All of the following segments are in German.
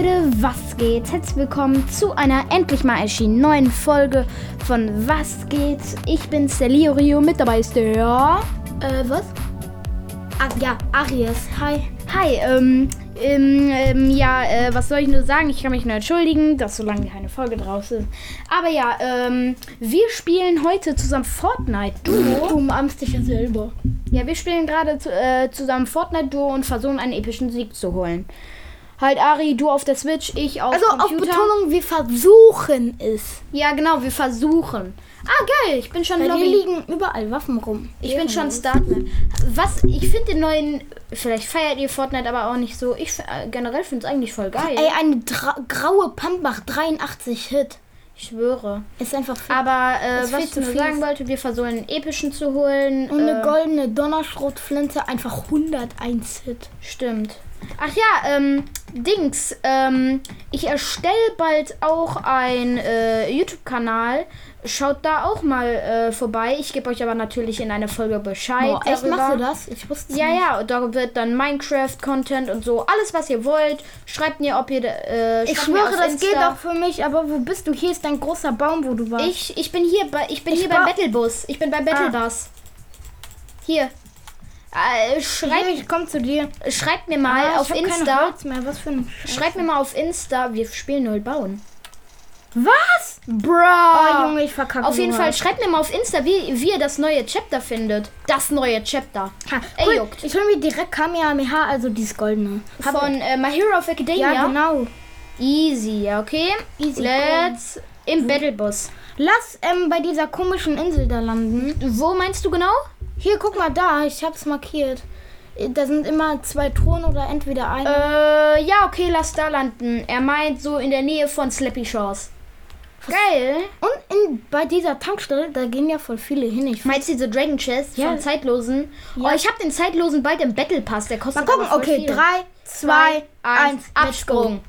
Leute, was geht? Herzlich willkommen zu einer endlich mal erschienenen neuen Folge von Was geht? Ich bin's, der Leo Rio, mit dabei ist der... Äh, was? Ach ja, Aries. Hi. Hi, ähm, ähm, ähm, ja, äh, was soll ich nur sagen? Ich kann mich nur entschuldigen, dass so lange keine Folge draus ist. Aber ja, ähm, wir spielen heute zusammen Fortnite Duo. Du umarmst dich ja selber. Ja, wir spielen gerade äh, zusammen Fortnite Duo und versuchen einen epischen Sieg zu holen. Halt Ari, du auf der Switch, ich auf Also auf Computer. Betonung, wir versuchen es. Ja, genau, wir versuchen. Ah, geil, ich bin schon Bei dir Lobby. liegen überall Waffen rum. Ich bin schon Startman. Was, ich finde den neuen, vielleicht feiert ihr Fortnite aber auch nicht so. Ich äh, generell finde es eigentlich voll geil. Ey, eine graue Pump macht 83 Hit. Ich schwöre. Ist einfach viel. Aber äh, was viel ich zu nur fies. sagen wollte, wir versuchen einen epischen zu holen. Und eine äh, goldene Donnerschrotflinte, einfach 101 Hit. Stimmt. Ach ja, ähm, Dings, ähm, ich erstelle bald auch einen äh, YouTube-Kanal. Schaut da auch mal äh, vorbei. Ich gebe euch aber natürlich in einer Folge Bescheid. Boah, echt, darüber. machst du das? Ich wusste Ja, nicht. ja, da wird dann Minecraft-Content und so. Alles, was ihr wollt. Schreibt mir, ob ihr. Äh, Ich schwöre, das Insta. geht auch für mich, aber wo bist du? Hier ist ein großer Baum, wo du warst. Ich, ich bin hier bei ich bin Ich hier beim Battlebus. Ich bin bei Battlebus. Hier. Äh, Hier, schreibt, ich komm zu dir. schreibt mir mal Ah, auf Insta. Holz mehr. Was für ein Schreibt mir mal auf Insta. Wir spielen null bauen. Was? Bro. Oh, Junge, ich verkacke auf jeden sowas. Fall schreibt mir mal auf Insta, wie, wie ihr das neue Chapter findet. Das neue Chapter. Ha, Ey, cool. juckt. Ich hol mir direkt Kamehameha, also dieses goldene. Hab- Von äh, My Hero of Academia. ja, genau. Easy, ja, okay. Easy, Let's im Battlebus. Lass ähm, bei dieser komischen Insel da landen. Wo meinst du genau? Hier, guck mal da, ich hab's markiert. Da sind immer zwei Thronen oder entweder ein. Äh, ja, okay, lass da landen. Er meint so in der Nähe von Slappy Shores. Geil. Und in, bei dieser Tankstelle, da gehen ja voll viele hin. Ich Meinst du diese Dragon Chest Ja. von Zeitlosen? Ja. Oh, ich habe den Zeitlosen bald im Battle Pass. Der kostet Mal gucken, okay, viel. 3, 2, 1, Absprung.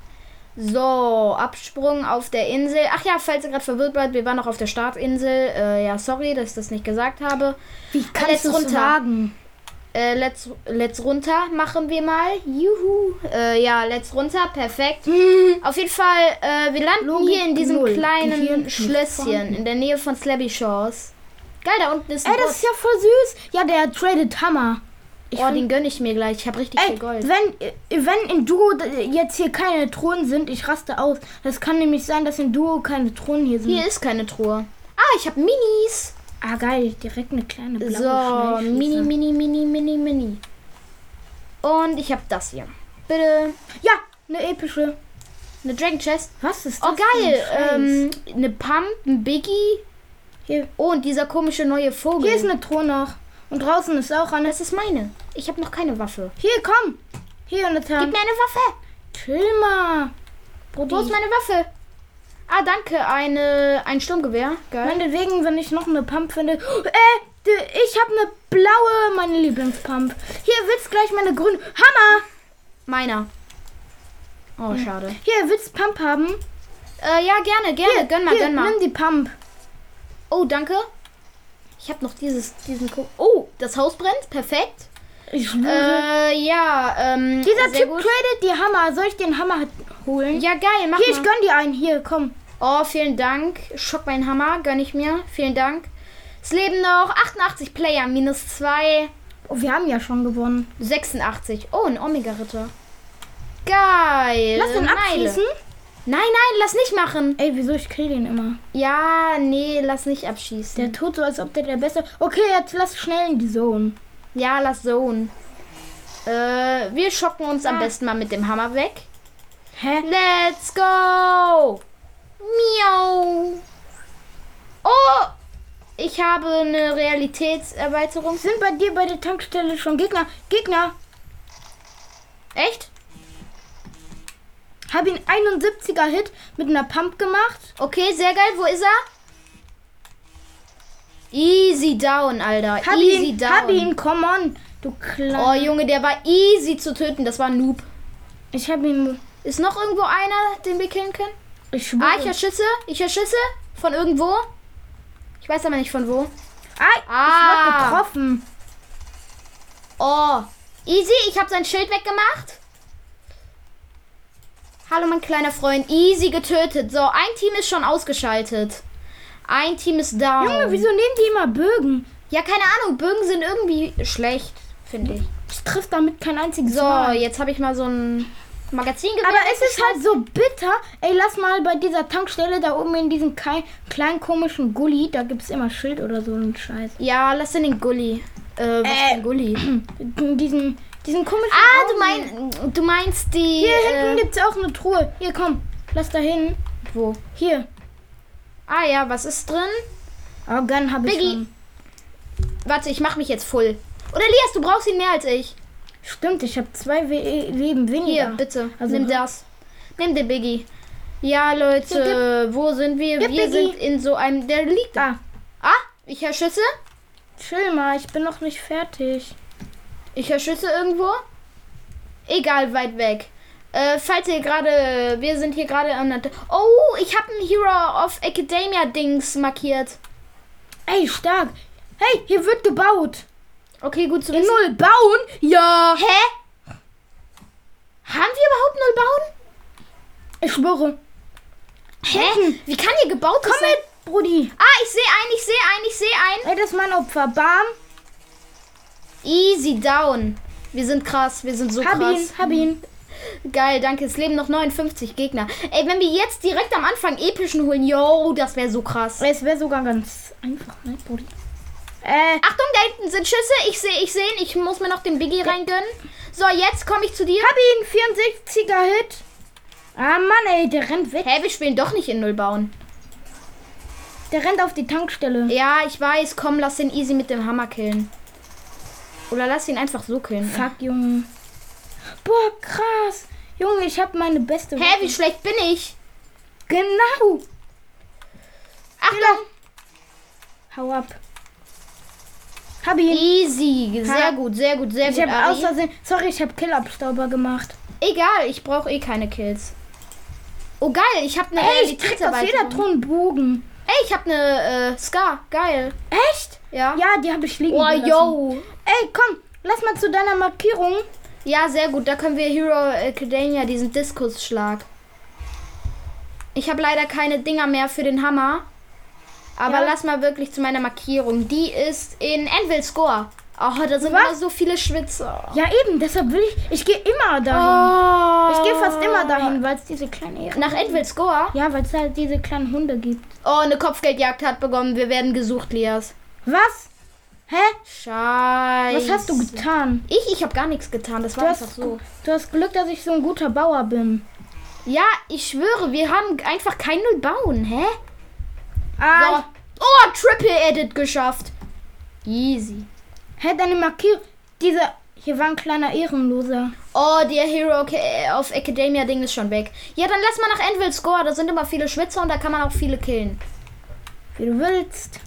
So, Absprung auf der Insel. Ach ja, falls ihr gerade verwirrt wart, wir waren noch auf der Startinsel. Äh, ja, sorry, dass ich das nicht gesagt habe. Wie kannst Let's du es runter. wagen? Äh, let's, let's runter machen wir mal. Juhu. Äh, ja, let's runter. Perfekt. Auf jeden Fall, äh, wir landen Logik hier in diesem null. kleinen Gehirn Schlösschen in der Nähe von Slabby Shores. Geil, da unten ist ein Ey, das Bot. ist ja voll süß. Ja, der tradet Hammer. Ich oh, find- den gönne ich mir gleich. Ich habe richtig Ey, viel Gold. wenn, wenn in Duo jetzt hier keine Thronen sind, ich raste aus. Das kann nämlich sein, dass in Duo keine Thronen hier sind. Hier ist keine Truhe. Ah, ich habe Minis. Ah, geil, direkt eine kleine blaue So, mini, mini, mini, mini, mini. Und ich habe das hier. Bitte. Ja, eine epische. Eine Dragon Chest. Was ist das? Oh, geil. Ähm, eine Pump, ein Biggie. Hier, Oh, und dieser komische neue Vogel. hier ist eine Truhe noch. Und draußen ist auch eine. Das ist meine. Ich habe noch keine Waffe. Hier, komm. Hier eine Gib mir eine Waffe. Chill mal. Brudi. Wo ist meine Waffe? Ah, danke. Eine, ein Sturmgewehr. Geil. Meinetwegen, wenn ich noch eine Pump finde. Äh, d- ich habe eine blaue, meine Lieblingspump. Hier, willst gleich meine grüne. Hammer! Meiner. Oh, schade. Hier, willst Pump haben? Äh, ja, gerne, gerne. Hier, gönn mal, hier, gönn mal. Nimm die Pump. Oh, danke. Ich habe noch dieses, diesen. Ko oh, das Haus brennt. Perfekt. Ich schwöre. Äh, ja, ähm. Dieser Typ gut. tradet die Hammer. Soll ich den Hammer holen? Ja, geil, mach Hier, ich mal. gönn dir einen. Hier, komm. Oh, vielen Dank. Schock mein Hammer, gönn ich mir. Vielen Dank. Es leben noch 88 Player, minus 2, Oh, wir haben ja schon gewonnen. 86. Oh, ein Omega-Ritter. Geil. Lass den Meile. abschießen. Nein, nein, lass nicht machen. Ey, wieso? Ich kill den immer. Ja, nee, lass nicht abschießen. Der tut so, als ob der der Beste... Okay, jetzt lass schnell in die Zone. ja, lass Zone. Äh, wir schocken uns am Ah. besten mal mit dem Hammer weg. Hä? Let's go! Miau! Oh! Ich habe eine Realitätserweiterung. Sind bei dir bei der Tankstelle schon Gegner? Gegner! Echt? Hab ihn 71er Hit mit einer Pump gemacht. Okay, sehr geil. Wo ist er? Easy down, Alter. Hab easy ihn, down. hab ihn, come on. Du Oh, kleiner. Junge, der war easy zu töten. Das war ein Noob. Ich hab ihn. Ist noch irgendwo einer, den wir killen können? Ich schwöre. Ah, ich höre Schüsse. Ich höre Schüsse. Von irgendwo. Ich weiß aber nicht von wo. Ah, Ah. ich wurde getroffen. Oh. Easy, ich habe sein Schild weggemacht. Hallo, mein kleiner Freund. Easy getötet. So, ein Team ist schon ausgeschaltet. Ein Team ist down. Junge, wieso nehmen die immer Bögen? Ja, keine Ahnung. Bögen sind irgendwie schlecht, finde ich. Ich triff damit kein einziges So, Mal. jetzt habe ich mal so ein Magazin Aber es ist halt so bitter. Ey, lass mal bei dieser Tankstelle da oben in diesem kleinen komischen Gully, da gibt es immer Schild oder so ein Scheiß. Ja, lass in den Gully. Äh, was Äh. ein Gully? Diesen, diesen komischen. Ah, du, mein, du meinst die. Hier hinten äh, gibt's auch eine Truhe. Hier, komm. Lass da hin. wo? Hier. Ah ja, was ist drin? Oh, Gun habe ich Biggie. schon. Warte, ich mach mich jetzt voll. Oder Elias, du brauchst ihn mehr als ich. Stimmt, ich habe zwei We Leben Hier, weniger. bitte. Also- nimm das. Nimm den Biggie. Ja, Leute, wo sind wir? Wir Biggie. sind in so einem. Der liegt da. Ah, Ah, ich höre Schüsse. chill mal, ich bin noch nicht fertig. Ich höre Schüsse irgendwo. Egal, weit weg. Äh, falls ihr gerade. Wir sind hier gerade an der. Oh, ich habe ein Hero of Academia Dings markiert. Ey, stark. Hey, hier wird gebaut. Okay, gut zu wissen. Null bauen? Ja. Hä? Haben wir überhaupt null bauen? Ich schwöre. Hä? Wie kann hier gebaut Komm sein? mit, Brudi. Ah, ich sehe ein, ich sehe ein, ich sehe ein. Ey, das ist mein Opfer. Bam. Easy down. Wir sind krass, wir sind so Hab krass. ihn, hab ihn. Geil, danke. Es leben noch 59 Gegner. Ey, wenn wir jetzt direkt am Anfang epischen holen, yo, das wäre so krass. Es wäre sogar ganz einfach, ne, Brudi? Äh, Achtung, da hinten sind Schüsse. Ich sehe, ich sehe ihn. Ich muss mir noch den Biggie reingönnen. So, jetzt komme ich zu dir. hab ihn. 64er Hit. Ah, Mann, ey, der rennt weg. Hä, wir spielen doch nicht in Null bauen. Der rennt auf die Tankstelle. Ja, ich weiß. Komm, lass den easy mit dem Hammer killen. Oder lass ihn einfach so killen. Fuck, Junge. Boah, krass. Junge, ich hab meine beste Hä, wie schlecht bin ich? Genau. Achtung. Hau ab. Hab ihn. Easy. Sehr Ha. gut, sehr gut, sehr Ich gut. habe Ari. aus Versehen. Sorry, ich habe Killabstauber gemacht. Egal, ich brauche eh keine Kills. Oh geil, ich habe eine Ey, ich krieg aus jeder einen Bogen. Ey, ich habe eine äh, Scar. Geil. Echt? Ja. Ja, die habe ich liegen Oh, gelassen. yo. Ey, komm, lass mal zu deiner Markierung. Ja, sehr gut. Da können wir Hero Academia diesen Diskusschlag. Ich habe leider keine Dinger mehr für den Hammer. Aber Ja. lass mal wirklich zu meiner Markierung. Die ist in Envil Score. Oh, da sind Was? immer so viele Schwitzer. Ja, eben, deshalb will ich. Ich gehe immer dahin. Oh. Ich gehe fast immer dahin, weil es diese kleinen Nach Envil Score? Ja, weil es halt diese kleinen Hunde gibt. Oh, eine Kopfgeldjagd hat begonnen. Wir werden gesucht, Lias. Was? Hä? Scheiße. Was hast du getan? Ich, ich habe gar nichts getan. Das war Du einfach so. du hast Glück, dass ich so ein guter Bauer bin. Ja, ich schwöre, wir haben einfach kein Null bauen, hä? Ah, Oh, Triple Edit geschafft. Easy. hä, deine Markierung. Diese. Hier war ein kleiner Ehrenloser. Oh, der Hero of Academia Ding ist schon weg. Ja, dann lass mal nach Envil Score. Da sind immer viele Schwitzer und da kann man auch viele killen. Wie du willst.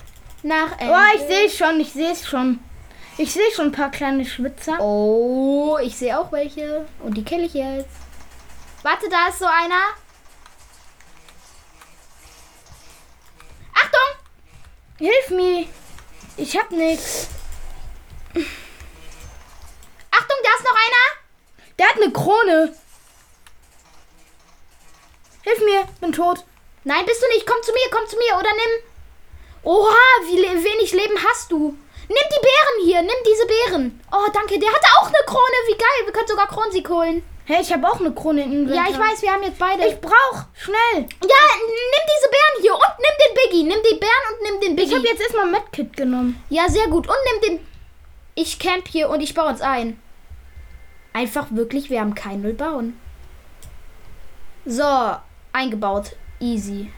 Nach Envil. Oh, ich sehe schon, ich sehe es schon. Ich sehe schon ein paar kleine Schwitzer. Oh, ich sehe auch welche. Und die kill ich jetzt. Warte, da ist so einer. Hilf mir. Ich hab nix. Achtung, da ist noch einer. Der hat eine Krone. Hilf mir, bin tot. Nein, bist du nicht. Komm zu mir, komm zu mir oder nimm. Oha, wie le wenig Leben hast du. Nimm die Beeren hier, nimm diese Beeren. Oh, danke. Der hatte auch eine Krone. Wie geil. Wir können sogar Kronsieg holen. Hey, ich habe auch eine Krone in Inventar. Ja, ich weiß, wir haben jetzt beide. Ich brauch schnell. ja, nimm diese Beeren hier und nimm den Biggie. Nimm die Beeren und nimm den Ich Biggie. habe jetzt erstmal Medkit genommen. ja, sehr gut. Und nimm den. Ich camp hier und ich baue uns ein. Einfach wirklich, wir haben kein Null bauen. So, eingebaut. Easy.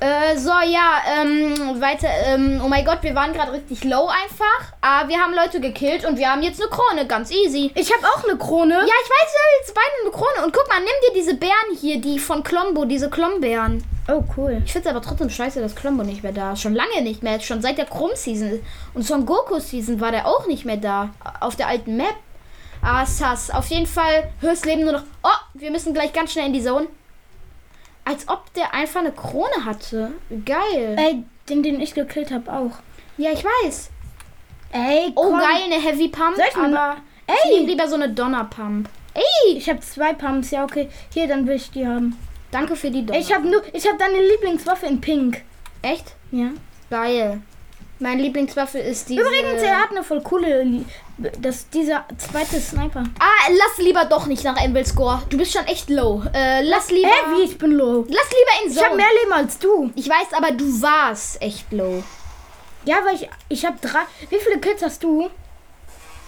Äh, so, ja, ähm, weiter, ähm, oh mein Gott, wir waren gerade richtig low einfach. Aber wir haben Leute gekillt und wir haben jetzt eine Krone, ganz easy. Ich habe auch eine Krone. Ja, ich weiß, wir haben jetzt beide eine Krone. Und guck mal, nimm dir diese Bären hier, die von Klombo, diese Klombeeren. Oh, cool. Ich finde es aber trotzdem scheiße, dass Klombo nicht mehr da ist. Schon lange nicht mehr. Schon seit der Krumm-Season. Und Son Goku-Season war der auch nicht mehr da. Auf der alten Map. Ah, sass. Auf jeden Fall höchst Leben nur noch. Oh, wir müssen gleich ganz schnell in die Zone. Als ob der einfach eine Krone hatte. Geil. Ey, den, den ich gekillt habe, auch. Ja, ich weiß. Ey, Oh, komm. geil, eine Heavy Pump. Soll ich aber mal- ich nehm Ey, lieber so eine Donner Pump. Ey, Ich habe zwei Pumps, ja okay. Hier, dann will ich die haben. danke für die Donner. Ich habe nur, ich habe deine Lieblingswaffe in Pink. Echt? Ja. Geil. Meine Lieblingswaffe ist diese... Übrigens, er hat eine voll coole, das dieser zweite Sniper. Ah, lass lieber doch nicht nach Anvil Score. Du bist schon echt low. Äh, lass lieber... Hä, wie ich bin low. Lass lieber in Ich habe Zone. mehr Leben als du. Ich weiß, aber du warst echt low. Ja, weil ich, ich habe drei. Wie viele Kills hast du?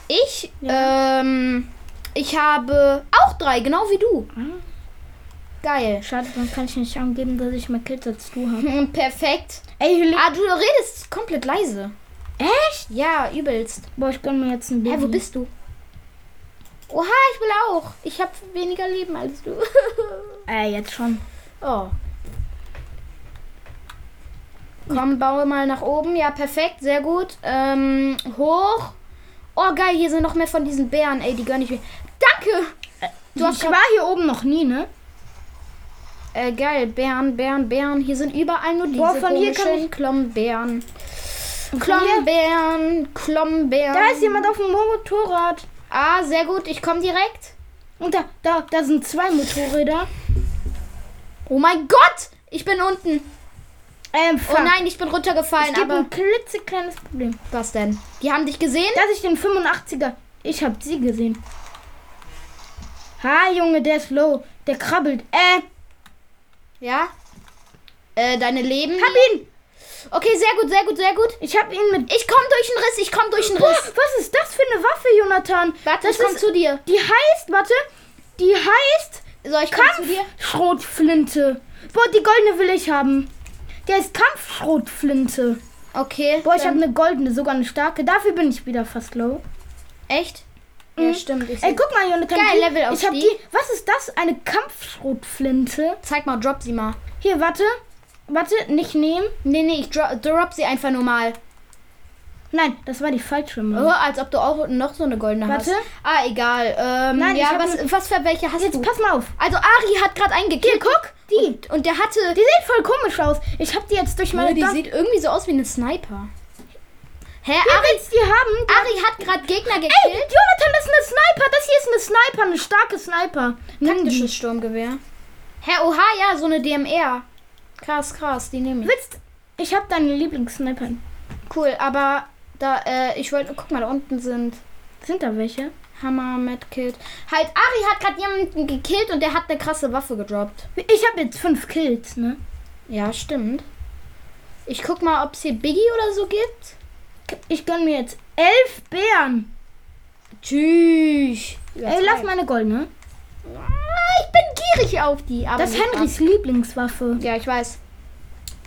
Ich, ähm, ich habe auch drei, genau wie du. Geil. Schade, dann kann ich nicht angeben, dass ich mehr Kills als du habe. Perfekt. Ey. Ah, du redest komplett leise. Echt? Ja, übelst. Boah, ich gönn mir jetzt ein Baby. Hä, wo bist du? Oha, ich will auch. Ich habe weniger Leben als du. Äh, jetzt schon. oh. Komm, baue mal nach oben. Ja, perfekt, sehr gut. Ähm, hoch. Oh, geil, hier sind noch mehr von diesen Bären. Ey, die gönn ich mir. Danke! Du hast ich war hier oben noch nie, ne? Äh, geil, Bären, Bären, Bären. Hier sind überall nur diese Boah, von hier kann komischen Klombeeren. Klombeeren, Klombeeren. Da ist jemand auf dem Motorrad. Ah, sehr gut, ich komme direkt. Und da, da, da sind zwei Motorräder. Oh mein Gott! Ich bin unten. Ähm, Oh nein, ich bin Es runtergefallen, gibt aber. ein klitzekleines Problem. Was denn? Die haben dich gesehen? Dass ich den 85er. Ich hab sie gesehen. Ha, Junge, der ist low. Der krabbelt. Äh, Ja. Äh, deine Leben. hab ihn. Okay, sehr gut, sehr gut, sehr gut. Ich hab ihn mit. Ich komme durch den Riss, ich komme durch den Boah, Riss. was ist das für eine Waffe, Jonathan? Warte, das ich komm ist, zu dir. Die heißt, warte, die heißt So, ich komm zu dir. Kampfschrotflinte. Boah, die goldene will ich haben. Der ist Kampfschrotflinte. Okay. Boah, ich habe eine goldene, sogar eine starke. Dafür bin ich wieder fast low. Echt? Ja, Mhm. stimmt. Ich Ey, guck mal, Jonathan. Geil, die- Levelaufstieg. Ich habe die. Was ist das? Eine Kampfschrotflinte. Zeig mal, drop sie mal. Hier, warte. Warte, nicht nehmen. Nee, nee, ich dro drop sie einfach nur mal. Nein, das war die falsche. Mann. Oh, als ob du auch noch so eine goldene Warte. hast. Ah, egal. Ähm, Nein, ich ja, hab was, was für welche hast Jetzt du? pass mal auf. Also Ari hat gerade einen gekillt. Hier, guck. Die. Und, und der hatte. Die sieht voll komisch aus. Ich habe die jetzt durch meine die Dach- sieht irgendwie so aus wie eine Sniper. Hä, Hier Ari, die haben? Ari hat gerade Gegner Ey, gekillt. Jonathan, das ist eine Sniper. Das hier ist eine Sniper, eine starke Sniper. Taktisches Sturmgewehr. Hä, oha, ja, so eine DMR. Krass, krass, die nehme ich. Willst Ich habe deine Lieblingssniper. Cool, aber da, äh, ich wollte, guck mal, da unten sind Sind da welche? Hammer, Medkit. Halt, Ari hat gerade jemanden gekillt und der hat eine krasse Waffe gedroppt. Ich habe jetzt fünf Kills, ne? Ja, stimmt. Ich guck mal, ob es hier Biggie oder so gibt. Ich gönn mir jetzt elf Bären. Tschüss. Ey, lass meine goldene. Ah, Ich bin gierig auf die. Aber Das ist Henrys Lieblingswaffe. Ja, ich weiß.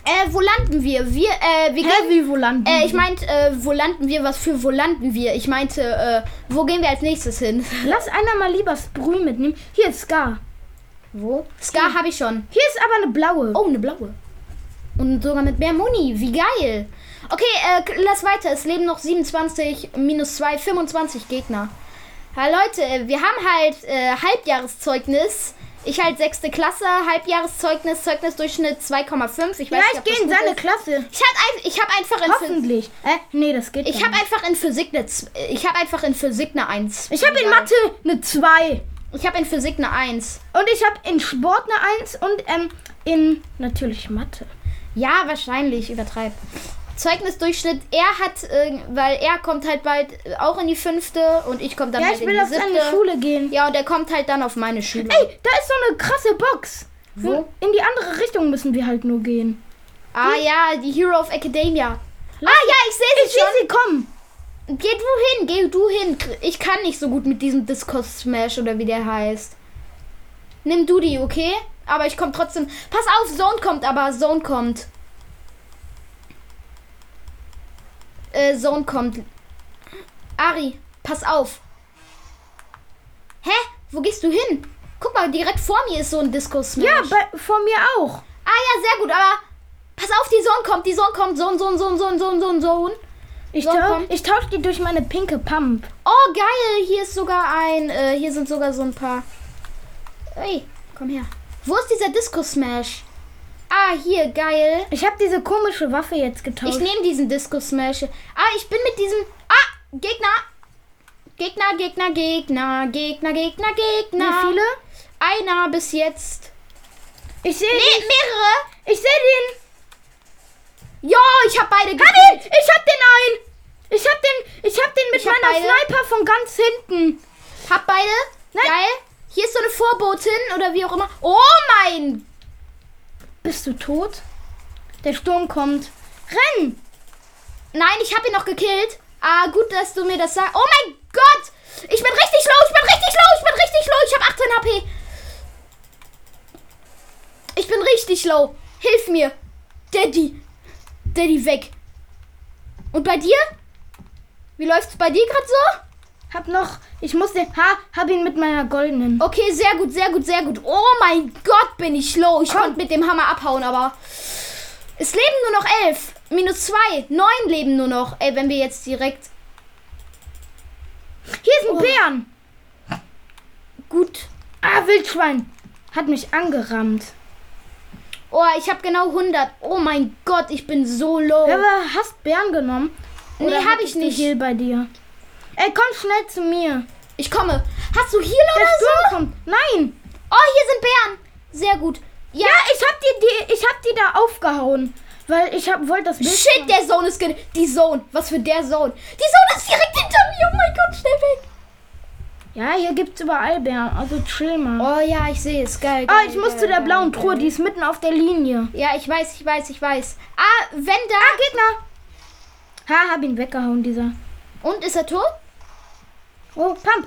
Äh, wo landen wir? Wir, äh, wir gehen. Hä, wie wo landen Äh, ich meinte, äh, wo landen wir? Was für wo landen wir? Ich meinte, äh, wo gehen wir als nächstes hin? Lass einer mal lieber Sprüh mitnehmen. Hier ist Scar. Wo? Scar habe ich schon. Hier ist aber eine blaue. Oh, eine blaue. Und sogar mit mehr Muni. Wie geil. Okay, äh, lass weiter. Es leben noch 27 minus 2, 25 Gegner. Ja, Leute, wir haben halt äh, Halbjahreszeugnis. Ich halt sechste Klasse, Halbjahreszeugnis, Zeugnisdurchschnitt 2,5. Ich weiß ja, nicht, ich ob gehe in seine ist. Klasse. Ich habe ein, ich hab einfach in Physik. Hoffentlich. Äh, nee, das geht Ich habe einfach in Physik eine, ich habe einfach in Physik eine 1. Ich habe in Mathe eine 2. Ich habe in Physik eine 1. Und ich habe in Sport eine 1 und ähm, in natürlich Mathe. Ja, wahrscheinlich, übertreib. Zeugnisdurchschnitt, er hat, äh, weil er kommt halt bald äh, auch in die fünfte und ich komme dann Ja, halt ich in will die auf siebte. seine Schule gehen. Ja, und er kommt halt dann auf meine Schule. Ey, da ist so eine krasse Box. Wo? In die andere Richtung müssen wir halt nur gehen. Ah ja, die Hero of Academia. ah ja, ich sehe Ich sie sehe sie kommen. schon. Geh du hin, geh du hin. Ich kann nicht so gut mit diesem Discos Smash oder wie der heißt. Nimm du die, okay? Aber ich komme trotzdem. Pass auf, Zone kommt, aber Zone kommt. Äh, Zone kommt. Ari, pass auf. Hä? Wo gehst du hin? Guck mal, direkt vor mir ist so ein Disco Smash. Ja, bei, vor mir auch. Ah ja, sehr gut, aber pass auf, die Zone kommt, die Zone kommt, Zone, Zone, Zone, Zone, Zone, Zone, Zone. Ich, So, tau komm. ich tausche die durch meine pinke Pump. Oh, geil, hier ist sogar ein, äh, hier sind sogar so ein paar. Ey, komm her. Wo ist dieser Disco Smash? Ah, hier, geil. Ich habe diese komische Waffe jetzt Ich getauscht. nehme diesen Disco Smash. Ah, ich bin mit diesem. Ah, Gegner. Gegner, Gegner, Gegner, Gegner, Gegner, Gegner. Wie viele? Einer bis jetzt. Ich sehe Nee, den. mehrere. Ich sehe den. Ja, ich habe beide Hab gekillt. ihn. Ich hab den ein. Ich hab den. Ich hab den mit Ich hab meiner. Sniper von ganz hinten. Hab beide. Nein. Geil. Hier ist so eine Vorbotin oder wie auch immer. Oh mein. Bist du tot? Der Sturm kommt. Renn! Nein, ich habe ihn noch gekillt. Ah, gut, dass du mir das sagst. Oh mein Gott. Ich bin richtig low. Ich bin richtig low. Ich bin richtig low. Ich habe 18 HP. Ich bin richtig low. Hilf mir. Daddy. Daddy weg. Und bei dir? Wie läuft's bei dir gerade so? Hab noch. Ich muss den. Ha, hab ihn mit meiner goldenen. Okay, sehr gut, sehr gut, sehr gut. Oh mein Gott, bin ich low. Ich Komm. konnte mit dem Hammer abhauen, aber es leben nur noch elf. Minus zwei. Neun leben nur noch. Ey, wenn wir jetzt direkt Hier ist ein Oh. Bären. gut. Ah, Wildschwein. Hat mich angerammt. Oh, ich habe genau 100. Oh mein Gott, ich bin so low. Aber hast Bären genommen? Nee, hab hattest ich nicht. Heal bei dir. Ey, komm schnell zu mir. Ich komme. Hast du Der oder so? kommt. Nein. Oh, hier sind Bären. Sehr gut. Ja. Ja, ich hab die, die, ich hab die da aufgehauen. Weil ich hab, wollte das Bild. Shit, der Zone ist Die Zone. Was für der Zone? Die Zone ist direkt hinter mir. Oh mein Gott, schnell weg. Ja, hier gibt's überall Bären. Also chill mal. Oh ja, ich sehe es. Geil. Ah, geil, ich muss geil, zu der geil, blauen geil. Truhe. Die ist mitten auf der Linie. Ja, ich weiß, ich weiß, ich weiß. Ah, wenn da. Ah, Gegner. Ha, hab ihn weggehauen, dieser. Und ist er tot? Oh, Pump.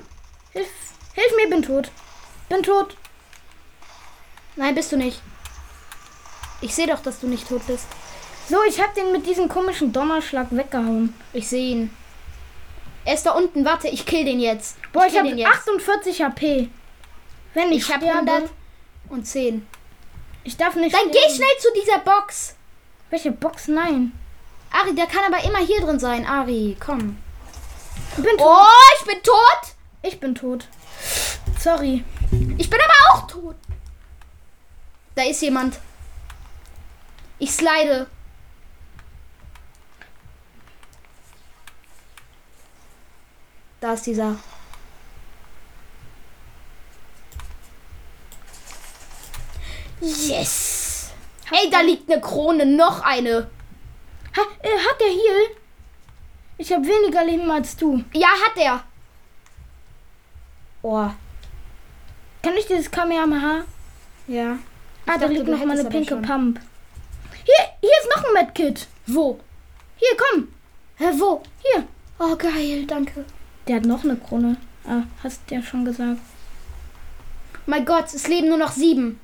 Hilf, hilf mir, bin tot. Bin tot. Nein, bist du nicht. Ich sehe doch, dass du nicht tot bist. So, ich hab den mit diesem komischen Donnerschlag weggehauen. Ich sehe ihn. Er ist da unten. Warte, ich kill den jetzt. Boah, ich, kill hab den jetzt. 48 HP. Wenn ich, Ich habe sterbe, 100 und 10. Ich darf nicht. Dann geh sterben. schnell zu dieser Box. Welche Box? Nein. Ari, der kann aber immer hier drin sein. Ari, komm. Bin tot. Oh, ich bin tot. Ich bin tot. Sorry. Ich bin aber auch tot. Da ist jemand. Ich slide. Da ist dieser. Yes. Hey, da liegt eine Krone, noch eine. Ha, äh, hat der Heal? Ich habe weniger Leben als du. Ja, hat er. Oh, Kann ich dieses Kamehameha? ja. Ah, da liegt noch mal eine pinke. Pump. Hier, hier ist noch ein Medkit. Wo? Hier, komm. Hä, wo? Hier. Oh, geil, danke. Der hat noch eine Krone. Ah, hast du ja schon gesagt. Mein Gott, es leben nur noch sieben.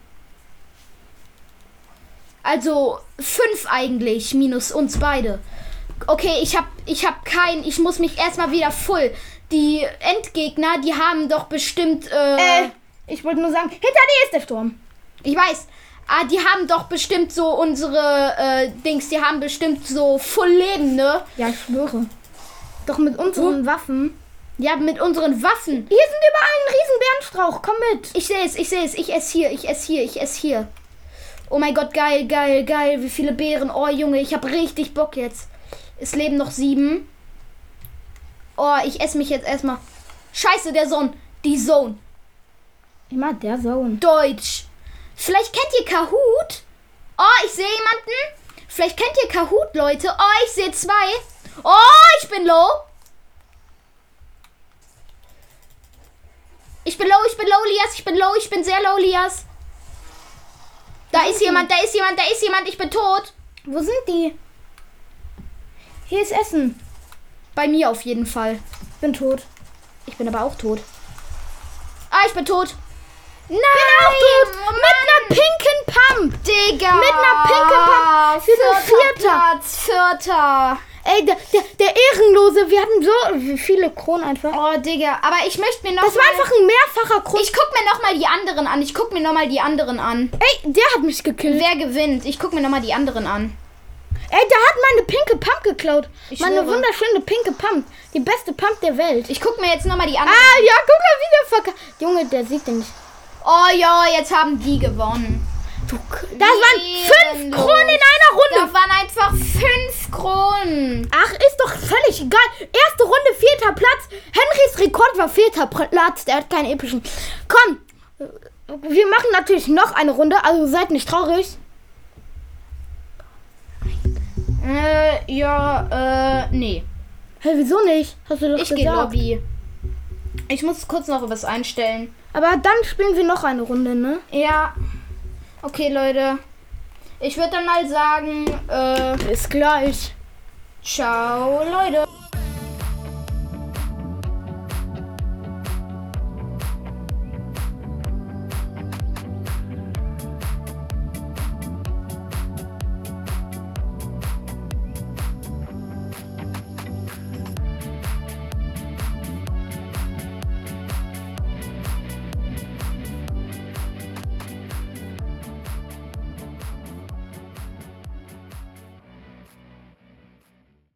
Also fünf eigentlich, minus uns beide. Okay, ich hab, ich hab kein, ich muss mich erstmal wieder voll. Die Endgegner, die haben doch bestimmt, äh, Äh, ich wollte nur sagen, hinter dir ist der Sturm. ich weiß, ah, die haben doch bestimmt so unsere, äh, Dings, die haben bestimmt so voll Leben, ne? Ja, ich schwöre. Doch mit unseren Waffen. Ja, mit unseren Waffen. Hier sind überall ein riesen Bärenstrauch. Komm mit. Ich sehe es, ich sehe es, ich esse hier, ich esse hier, ich esse hier. Oh mein Gott, geil, geil, geil. Wie viele Beeren. Oh Junge, ich habe richtig Bock jetzt. Es leben noch sieben. Oh, ich esse mich jetzt erstmal. Scheiße, der Sohn. Die Zone. Immer der Sohn. Deutsch. Vielleicht kennt ihr Kahoot? Oh, ich sehe jemanden. Vielleicht kennt ihr Kahoot, Leute. Oh, ich sehe zwei. Oh, ich bin low. Ich bin low, ich bin low, Lias. Ich bin low, ich bin sehr low, Lias. Da ist jemand, da ist jemand, da ist jemand. Ich bin tot. Wo sind die? Hier ist Essen. Bei mir auf jeden Fall. Bin tot. Ich bin aber auch tot. Ah, ich bin tot. Nein! Bin auch tot. Mit einer pinken Pump. Digga! Mit einer pinken Pump. Wir sind Vierter. Platz, Vierter. Ey, der, der, der Ehrenlose. Wir hatten so viele Kronen einfach. Oh, Digga. Aber ich möchte mir noch Das war einfach ein mehrfacher Kron. Ich guck mir noch mal die anderen an. Ich guck mir noch mal die anderen an. Ey, der hat mich gekillt. Wer gewinnt? Ich guck mir noch mal die anderen an. Ey, der hat meine pinke Pump geklaut. Ich meine schwöre. wunderschöne pinke Pump. Die beste Pump der Welt. Ich guck mir jetzt noch mal die anderen Ah, ja, guck mal, wie der verka... Junge, der sieht den nicht. Oh ja, jetzt haben die gewonnen. Du, das waren fünf. Kronen in einer Runde. Das waren einfach fünf Kronen. Ach, ist doch völlig egal. Erste Runde, vierter Platz. Henrys Rekord war vierter Platz. Der hat keinen epischen. Komm, wir machen natürlich noch eine Runde. Also seid nicht traurig. Äh, ja, äh, nee. Hä, wieso nicht? Hast du doch Ich gehe gesagt. Lobby. Ich muss kurz noch was einstellen. Aber dann spielen wir noch eine Runde, ne? Ja. Okay, Leute. Ich würde dann mal sagen, äh, Bis gleich. ciao, Leute.